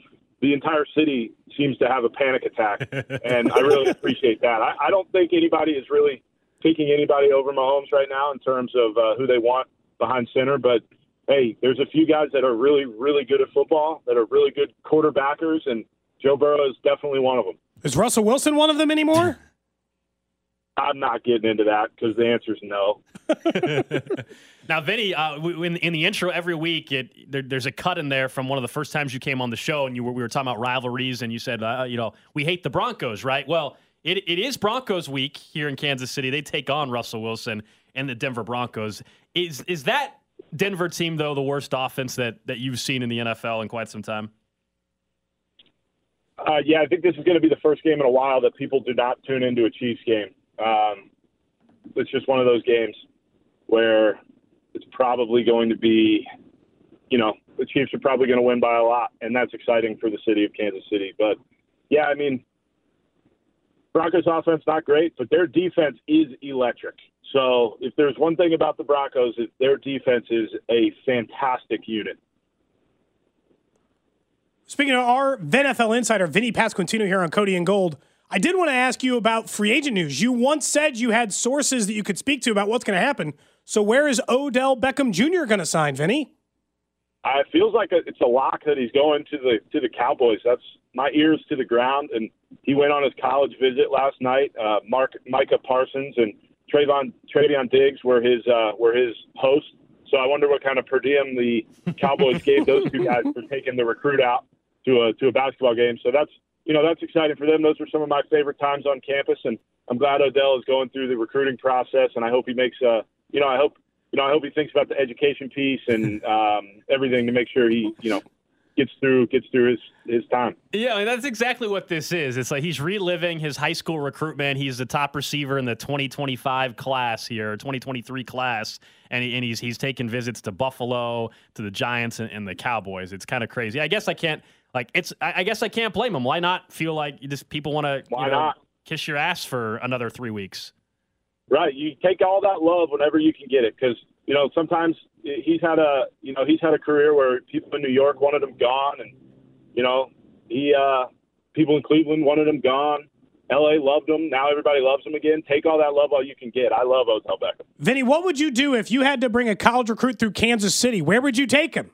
the entire city seems to have a panic attack. and I really appreciate that. I, I don't think anybody is really taking anybody over Mahomes right now in terms of uh, who they want behind center. But hey, there's a few guys that are really, really good at football, that are really good quarterbackers, and Joe Burrow is definitely one of them. Is Russell Wilson one of them anymore? I'm not getting into that because the answer is no. now, Vinnie, uh, in, in, the intro every week, it, there, there's a cut in there from one of the first times you came on the show, and you were, we were talking about rivalries, and you said, uh, you know, we hate the Broncos, right? Well, it, it is Broncos week here in Kansas City. They take on Russell Wilson and the Denver Broncos. Is is that Denver team though the worst offense that that you've seen in the NFL in quite some time? Uh, yeah, I think this is going to be the first game in a while that people do not tune into a Chiefs game. Um, it's just one of those games where it's probably going to be, you know, the Chiefs are probably going to win by a lot, and that's exciting for the city of Kansas City. But yeah, I mean, Broncos offense not great, but their defense is electric. So if there's one thing about the Broncos, is their defense is a fantastic unit. Speaking of our NFL insider, Vinnie Pasquantino here on Cody and Gold, I did want to ask you about free agent news. You once said you had sources that you could speak to about what's going to happen. So where is Odell Beckham Jr. going to sign, Vinnie? Uh, it feels like it's a lock that he's going to the to the Cowboys. That's my ears to the ground. And he went on his college visit last night. Uh, Mark Micah Parsons and Trevon Trevon Diggs were his uh, were his hosts. So I wonder what kind of per diem the Cowboys gave those two guys for taking the recruit out to a to a basketball game. So that's you know that's exciting for them. Those were some of my favorite times on campus, and I'm glad Odell is going through the recruiting process. And I hope he makes a you know I hope you know I hope he thinks about the education piece and um, everything to make sure he you know gets through gets through his his time. Yeah, that's exactly what this is. It's like he's reliving his high school recruitment. He's the top receiver in the 2025 class here, 2023 class, and, he, and he's he's taking visits to Buffalo, to the Giants, and, and the Cowboys. It's kind of crazy. I guess I can't like it's. I, I guess I can't blame him. Why not feel like just people want to Why you know, not? kiss your ass for another three weeks? Right. You take all that love whenever you can get it because you know sometimes he's had a you know he's had a career where people in New York wanted him gone, and you know he uh, people in Cleveland wanted him gone. L.A. loved him. Now everybody loves him again. Take all that love all you can get. I love Odell Beckham. Vinnie, what would you do if you had to bring a college recruit through Kansas City? Where would you take him?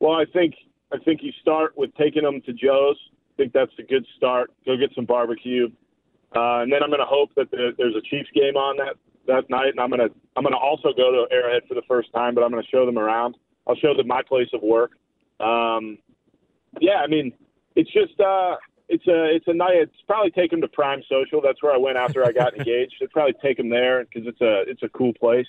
Well, I think I think you start with taking them to Joe's. I think that's a good start. Go get some barbecue, uh, and then I'm going to hope that the, there's a Chiefs game on that that night, and I'm going to I'm going to also go to Arrowhead for the first time, but I'm going to show them around. I'll show them my place of work. Um, yeah, I mean, it's just uh, it's a it's a night. It's probably take them to Prime Social. That's where I went after I got engaged. I'd probably take them there because it's a it's a cool place.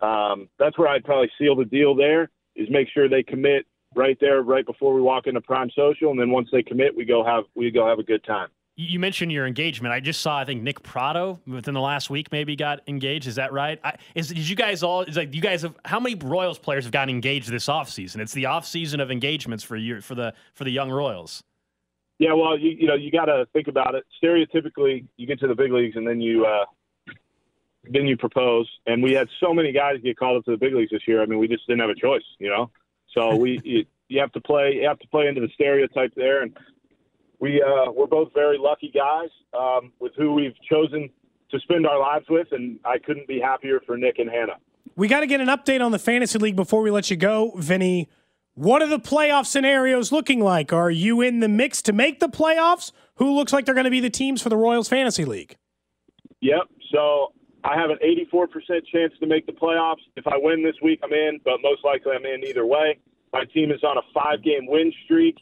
Um, that's where I'd probably seal the deal. There is make sure they commit right there, right before we walk into Prime Social, and then once they commit, we go have we go have a good time. You mentioned your engagement. I just saw, I think Nick Pratto within the last week maybe got engaged. Is that right? I, is did you guys all? Is like you guys have? How many Royals players have gotten engaged this offseason? It's the offseason of engagements for you for the for the young Royals. Yeah, well, you you know you got to think about it. Stereotypically, you get to the big leagues and then you uh, then you propose. And we had so many guys get called up to the big leagues this year. I mean, we just didn't have a choice, you know. So we you, you have to play you have to play into the stereotype there. And we uh, we're both very lucky guys um, with who we've chosen to spend our lives with, and I couldn't be happier for Nick and Hannah. We got to get an update on the fantasy league before we let you go, Vinnie. What are the playoff scenarios looking like? Are you in the mix to make the playoffs? Who looks like they're going to be the teams for the Royals Fantasy League? Yep. So I have an 84% chance to make the playoffs. If I win this week, I'm in, but most likely I'm in either way. My team is on a five game win streak,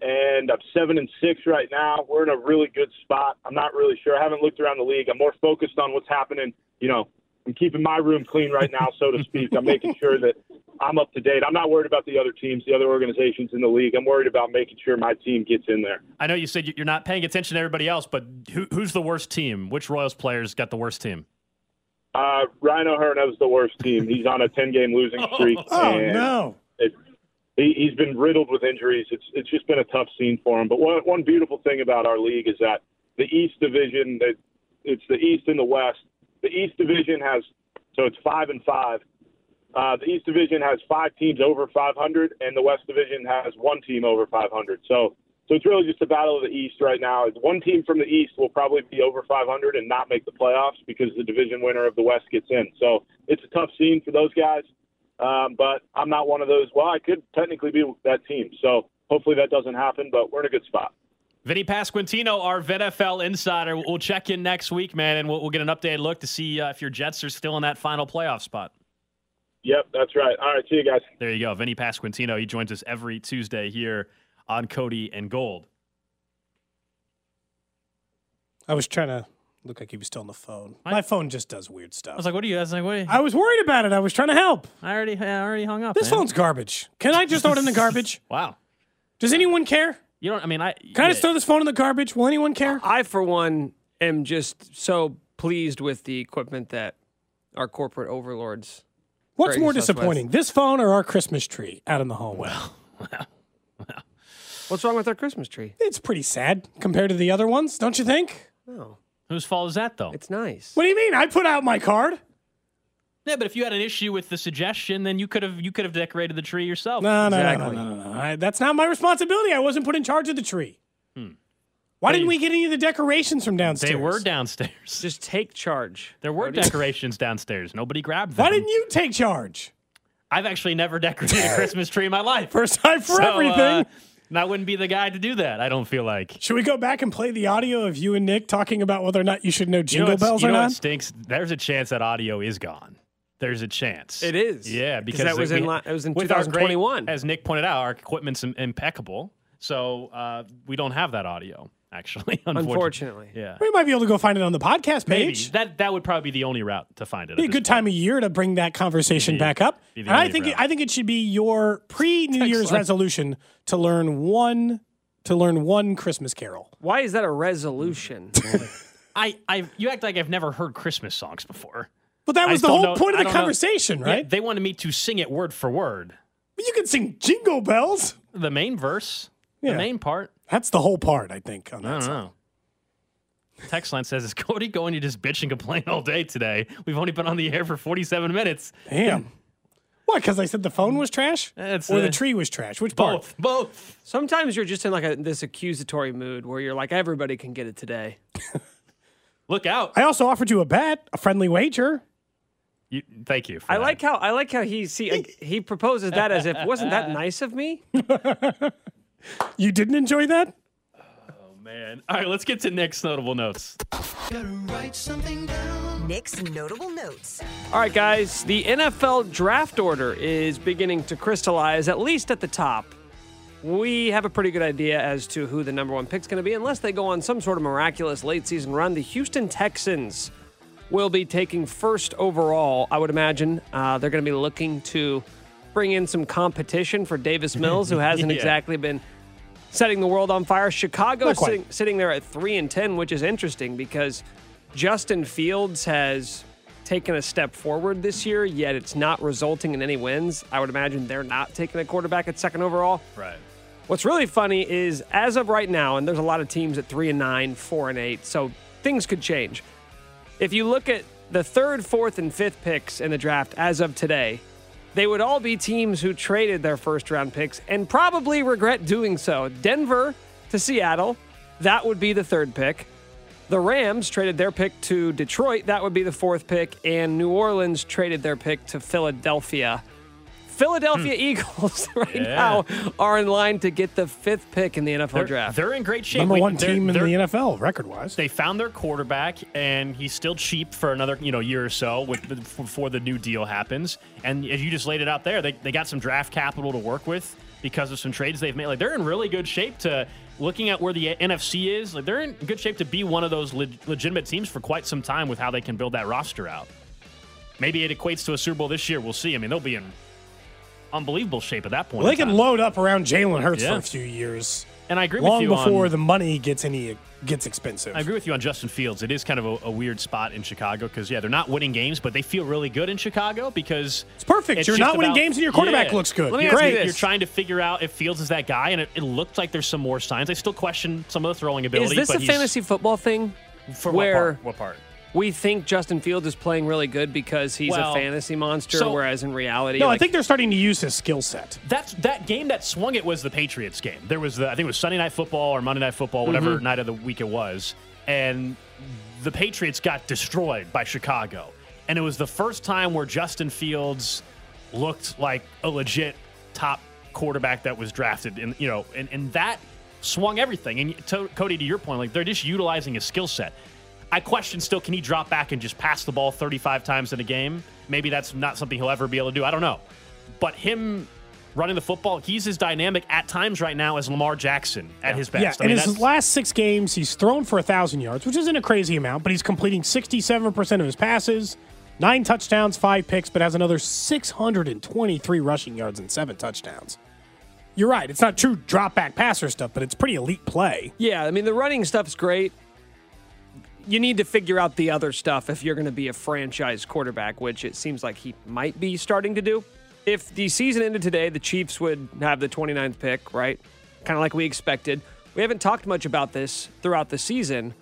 and I'm seven and six right now. We're in a really good spot. I'm not really sure. I haven't looked around the league. I'm more focused on what's happening. You know, I'm keeping my room clean right now, so to speak. I'm making sure that I'm up to date. I'm not worried about the other teams, the other organizations in the league. I'm worried about making sure my team gets in there. I know you said you're not paying attention to everybody else, but who, who's the worst team? Which Royals players got the worst team? Uh, Ryan O'Hearn has the worst team. He's on a 10 game losing streak. Oh, and no. It, he, he's been riddled with injuries. It's it's just been a tough scene for him. But one one beautiful thing about our league is that the East Division, that it's the East and the West. The East Division has so it's five and five. Uh, the East Division has five teams over 500, and the West Division has one team over 500. So so it's really just a battle of the East right now. One team from the East will probably be over 500 and not make the playoffs because the division winner of the West gets in. So it's a tough scene for those guys. Um, but I'm not one of those. Well, I could technically be that team. So hopefully that doesn't happen, but we're in a good spot. Vinnie Pasquantino, our VNFL insider. We'll check in next week, man, and we'll, we'll get an updated look to see uh, if your Jets are still in that final playoff spot. Yep, that's right. All right, see you guys. There you go. Vinnie Pasquantino. He joins us every Tuesday here on Cody and Gold. I was trying to look like he was still on the phone. My phone just does weird stuff. I was like, "What are you?" I was like, "What?" Are you? I was worried about it. I was trying to help. I already, I already hung up. This man. phone's garbage. Can I just throw it in the garbage? Wow. Does anyone care? You don't. I mean, I Can I just throw this phone in the garbage? Will anyone care? I, for one, am just so pleased with the equipment that our corporate overlords. What's more graced with. disappointing, this phone or our Christmas tree out in the hallway? What's wrong with our Christmas tree? It's pretty sad compared to the other ones, don't you think? No, Whose fault is that, though? it's nice. What do you mean? I put out my card. Yeah, but if you had an issue with the suggestion, then you could have you could have decorated the tree yourself. No, no, Exactly. no, no, no, no, no. I, that's not my responsibility. I wasn't put in charge of the tree. Why didn't we get any of the decorations from downstairs? They were downstairs. Just take charge. There were decorations downstairs. Nobody grabbed them. Why didn't you take charge? I've actually never decorated a Christmas tree in my life. First time for So, everything. uh, and I wouldn't be the guy to do that. I don't feel like. Should we go back and play the audio of you and Nick talking about whether or not you should know You know jingle bells you or know not? what stinks? There's a chance that audio is gone. There's a chance. It is. Yeah, because that was we- in li- it was in with our great- 2021. as Nick pointed out, our equipment's impeccable. So uh, we don't have that audio, actually. Unfortunately. Unfortunately. Yeah. we might be able to go find it on the podcast Maybe page. that that would probably be the only route to find it. Be a this good time of year to bring that conversation Be- back up. And I only think it. I think it should be your pre New Year's Excellent. resolution to learn one to learn one Christmas carol. Why is that a resolution? I, I, you act like I've never heard Christmas songs before. But that I was the whole know- point of the don't know. conversation, Yeah, right? they wanted me to sing it word for word. You can sing jingle bells. The main verse, Yeah. the main part. That's the whole part, I think. On I that don't song. know. Text line says, "Is Cody going to just bitch and complain all day today? We've only been on the air for 47 minutes. Damn. What? Because I said the phone was trash, It's, or uh, the tree was trash? Which part? Both, both. Sometimes you're just in like a, this accusatory mood where you're like, everybody can get it today. Look out! I also offered you a bet, a friendly wager. You, thank you. For I that. like how I like how he see he proposes that as if wasn't that nice of me? You didn't enjoy that? Oh man. All right, let's get to Nick's notable notes. Nick's notable notes. All right, guys, the NFL draft order is beginning to crystallize, at least at the top. We have a pretty good idea as to who the number one pick's going to be, unless they go on some sort of miraculous late season run. The Houston Texans will be taking first overall, I would imagine. Uh, they're going to be looking to bring in some competition for Davis Mills, who hasn't Yeah. exactly been setting the world on fire. Chicago sitting, sitting there at three and ten, which is interesting because Justin Fields has taken a step forward this year, yet it's not resulting in any wins. I would imagine they're not taking a quarterback at second overall. Right. What's really funny is as of right now, and there's a lot of teams at three and nine, four and eight, so things could change. If you look at the third, fourth, and fifth picks in the draft as of today, they would all be teams who traded their first round picks and probably regret doing so. Denver to Seattle, that would be the third pick. The Rams traded their pick to Detroit, that would be the fourth pick. And New Orleans traded their pick to Philadelphia. Philadelphia Eagles right Hmm. Yeah. now are in line to get the fifth pick in the NFL They're, draft. they're in great shape. Number We- one they're- team in the they're- NFL, record wise. They found their quarterback, and he's still cheap for another you know year or so with before the new deal happens. And as you just laid it out there, they, they got some draft capital to work with because of some trades they've made. Like they're in really good shape to looking at where the NFC is. Like they're in good shape to be one of those leg- legitimate teams for quite some time with how they can build that roster out. Maybe it equates to a Super Bowl this year. We'll see. I mean, they'll be in unbelievable shape at that point. Well, they can time. load up around Jalen Hurts for a few years, And I agree long with you before on, the money gets any gets expensive. I agree with you on Justin Fields. It is kind of a, a weird spot in Chicago because yeah, they're not winning games, but they feel really good in Chicago because It's perfect. You're not winning about- games and your quarterback Yeah. looks good. Let me You're ask you great. this. You're trying to figure out if Fields is that guy, and it, it looks like there's some more signs. I still question some of the throwing ability. Is this but a fantasy football thing? for where- what part? What part? We think Justin Fields is playing really good because he's Well, a fantasy monster, so- whereas in reality, No, I think they're starting to use his skill set. That's that game that swung it was the Patriots game. There was the I think it was Sunday night football or Monday night football, whatever Mm-hmm. night of the week it was, and the Patriots got destroyed by Chicago. And it was the first time where Justin Fields looked like a legit top quarterback that was drafted, and you know, and, and that swung everything. And to, Cody, to your point, like they're just utilizing his skill set. I question still, can he drop back and just pass the ball 35 times in a game? Maybe that's not something he'll ever be able to do. I don't know. But him running the football, he's as dynamic at times right now as Lamar Jackson at his best. Yeah, I in his that's- last six games, he's thrown for a thousand yards, which isn't a crazy amount, but he's completing sixty-seven percent of his passes, nine touchdowns, five picks, but has another six hundred and twenty-three rushing yards and seven touchdowns. You're right; it's not true drop back passer stuff, but it's pretty elite play. Yeah, I mean the running stuff's great. You need to figure out the other stuff if you're going to be a franchise quarterback, which it seems like he might be starting to do. If the season ended today, the Chiefs would have the 29th pick, right? Kind of like we expected. We haven't talked much about this throughout the season.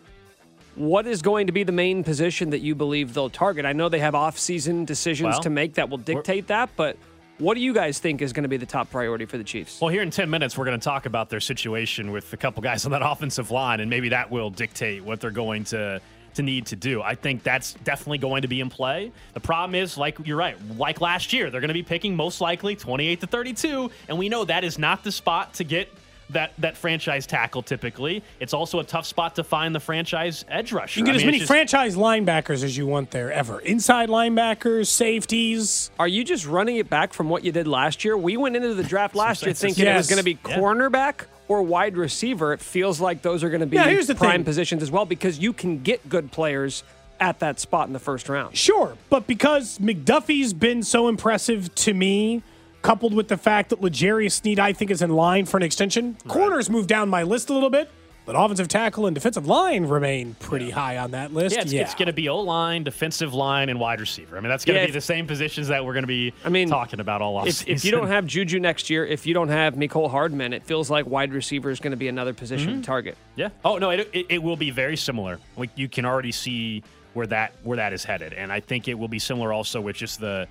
what is going to be the main position that you believe they'll target? I know they have off-season decisions Well, to make that will dictate that, but what do you guys think is going to be the top priority for the Chiefs? Well, here in 10 minutes, we're going to talk about their situation with a couple guys on that offensive line, and maybe that will dictate what they're going to to need to do. I think that's definitely going to be in play. The problem is, like you're right, like last year, they're going to be picking most likely 28 to 32, and we know that is not the spot to get that that franchise tackle. Typically, it's also a tough spot to find the franchise edge rusher. You can get I as mean, many just- franchise linebackers as you want there ever. Inside linebackers, safeties. Are you just running it back from what you did last year? We went into the draft last year thinking it was going to be Yeah. cornerback or wide receiver. It feels like those are going to be Yeah, here's the prime thing. positions as well because you can get good players at that spot in the first round. Sure, but because McDuffie's been so impressive to me, coupled with the fact that L'Jarius Sneed, I think, is in line for an extension, corners moved down my list a little bit, but offensive tackle and defensive line remain pretty high on that list. Yeah, it's, it's going to be O line, defensive line, and wide receiver. I mean, that's going to Yeah, be if- the same positions that we're going to be I mean, talking about all If, offseason. if you don't have Juju next year, if you don't have Mecole Hardman, it feels like wide receiver is going to be another position Mm-hmm. to target. Yeah. Oh no, it, it, it will be very similar. Like you can already see where that where that is headed, and I think it will be similar also with just the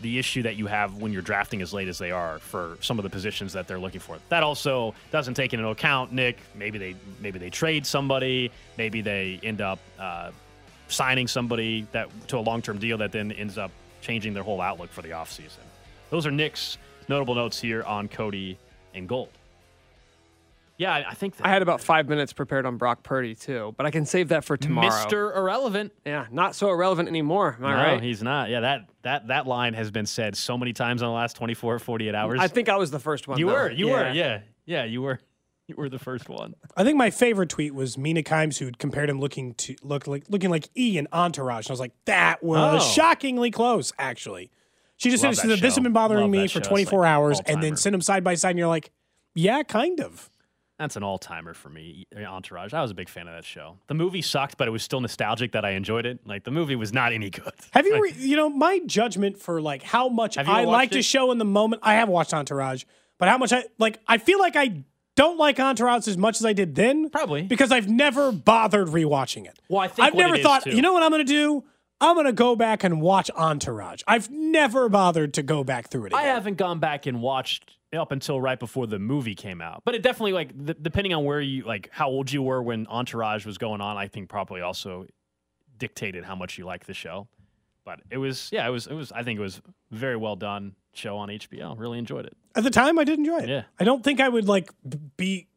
the issue that you have when you're drafting as late as they are for some of the positions that they're looking for. That also doesn't take into account Nick. Maybe they maybe they trade somebody. Maybe they end up uh, signing somebody that to a long term deal that then ends up changing their whole outlook for the offseason. Those are Nick's notable notes here on Cody and Gold. Yeah, I I think that I had about five minutes prepared on Brock Purdy too, but I can save that for tomorrow. Mr. Irrelevant. Yeah, not so irrelevant anymore. Am I no, right? he's not. Yeah, that that that line has been said so many times in the last 24 48 hours. I think I was the first one. you though. were. You were. Yeah. Yeah, you were. You were the first one. I think my favorite tweet was Mina Kimes who compared him looking to look like looking like E in Entourage. And I was like, that was Oh. shockingly close, actually. She just Love said, that this has been bothering Love me for show. 24 like hours, and then all-timer. send them side by side, and you're like, yeah, kind of. That's an all-timer for me, eh, Entourage. I was a big fan of that show. The movie sucked, but it was still nostalgic that I enjoyed it. Like the movie was not any good. Have you, re- you know, my judgment for like how much I liked a show in the moment. I have watched Entourage, but how much I like, I feel like I don't like Entourage as much as I did then. Probably. because I've never bothered rewatching it. Well, I think I've never thought, too- you know what I'm going to do? I'm going to go back and watch Entourage. I've never bothered to go back through it I haven't gone back and watched up until right before the movie came out. But it definitely like th- depending on where you like how old you were when Entourage was going on, I think probably also dictated how much you like the show. But it was yeah, it was it was I think it was very well done show on HBO. Really enjoyed it. At the time, I did enjoy it. Yeah. I don't think I would like be,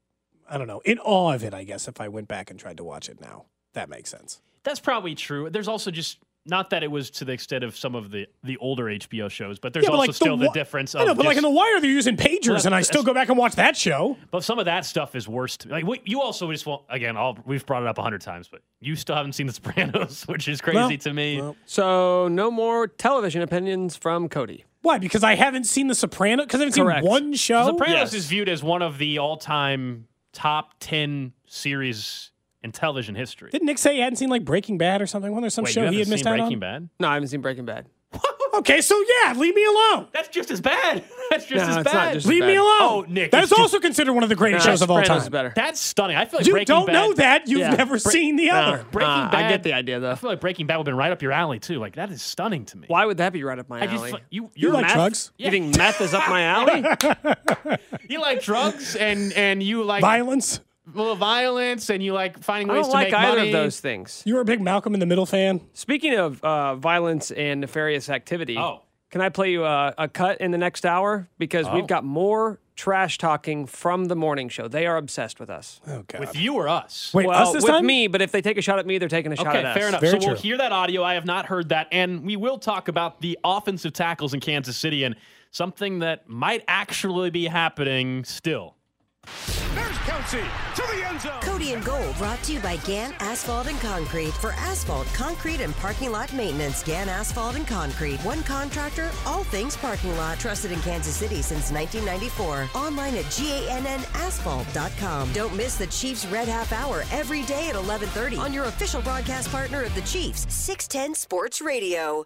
I don't know, in awe of it. I guess if I went back and tried to watch it now, that makes sense. That's probably true. There's also just not that it was to the extent of some of the the older HBO shows, but there's Yeah, but also like still the, Wi- difference. Of I know, but like in The Wire, they're using pagers, Well, and I still go back and watch that show. But some of that stuff is worse. To, like we, you also just want again. All we've brought it up a hundred times, but you still haven't seen The Sopranos, which is crazy Well, to me. So no more television opinions from Cody. Why? Because I haven't seen The Sopranos. Because I haven't Correct. seen one show. Sopranos is viewed as one of the all-time top ten series in television history. Didn't Nick say he hadn't seen like Breaking Bad or something? Wasn't there some Wait, show you he had haven't missed seen out Breaking on? Bad? No, I haven't seen Breaking Bad. Okay, so yeah, leave me alone. That's just as bad. That's just No, as it's not bad. just- Leave bad. me alone. Oh, Nick, That it's is ju- also considered one of the greatest Nah, shows of all Sopranos time. is better. That's stunning. I feel like You Breaking don't Bad. know that. You've Yeah. never Bre- seen the Nah. other. Breaking Uh, Bad. I get the idea though. I feel like Breaking Bad would have been right up your alley too. Like that is stunning to me. Why would that be right up my I alley? just feel- you You you're like meth- drugs? You think meth is up my alley? You like drugs and and you like Violence. Little violence and you like finding I ways don't to like make either money. of those things. You were a big Malcolm in the Middle fan. Speaking of uh, violence and nefarious activity, Oh. can I play you a, a cut in the next hour? Because Oh. we've got more trash talking from the morning show. They are obsessed with us. Oh God. With you or us? Wait, well, us this with time? me, but if they take a shot at me, they're taking a shot Okay, at us. fair enough. Very so we'll true. hear that audio. I have not heard that. And we will talk about the offensive tackles in Kansas City and something that might actually be happening still. Cody and Gold brought to you by Gann Asphalt and Concrete. For asphalt, concrete, and parking lot maintenance, Gann Asphalt and Concrete. One contractor, all things parking lot. Trusted in Kansas City since 1994. Online at GANNasphalt.com. Don't miss the Chiefs Red Half Hour every day at 1130 on your official broadcast partner of the Chiefs, 610 Sports Radio.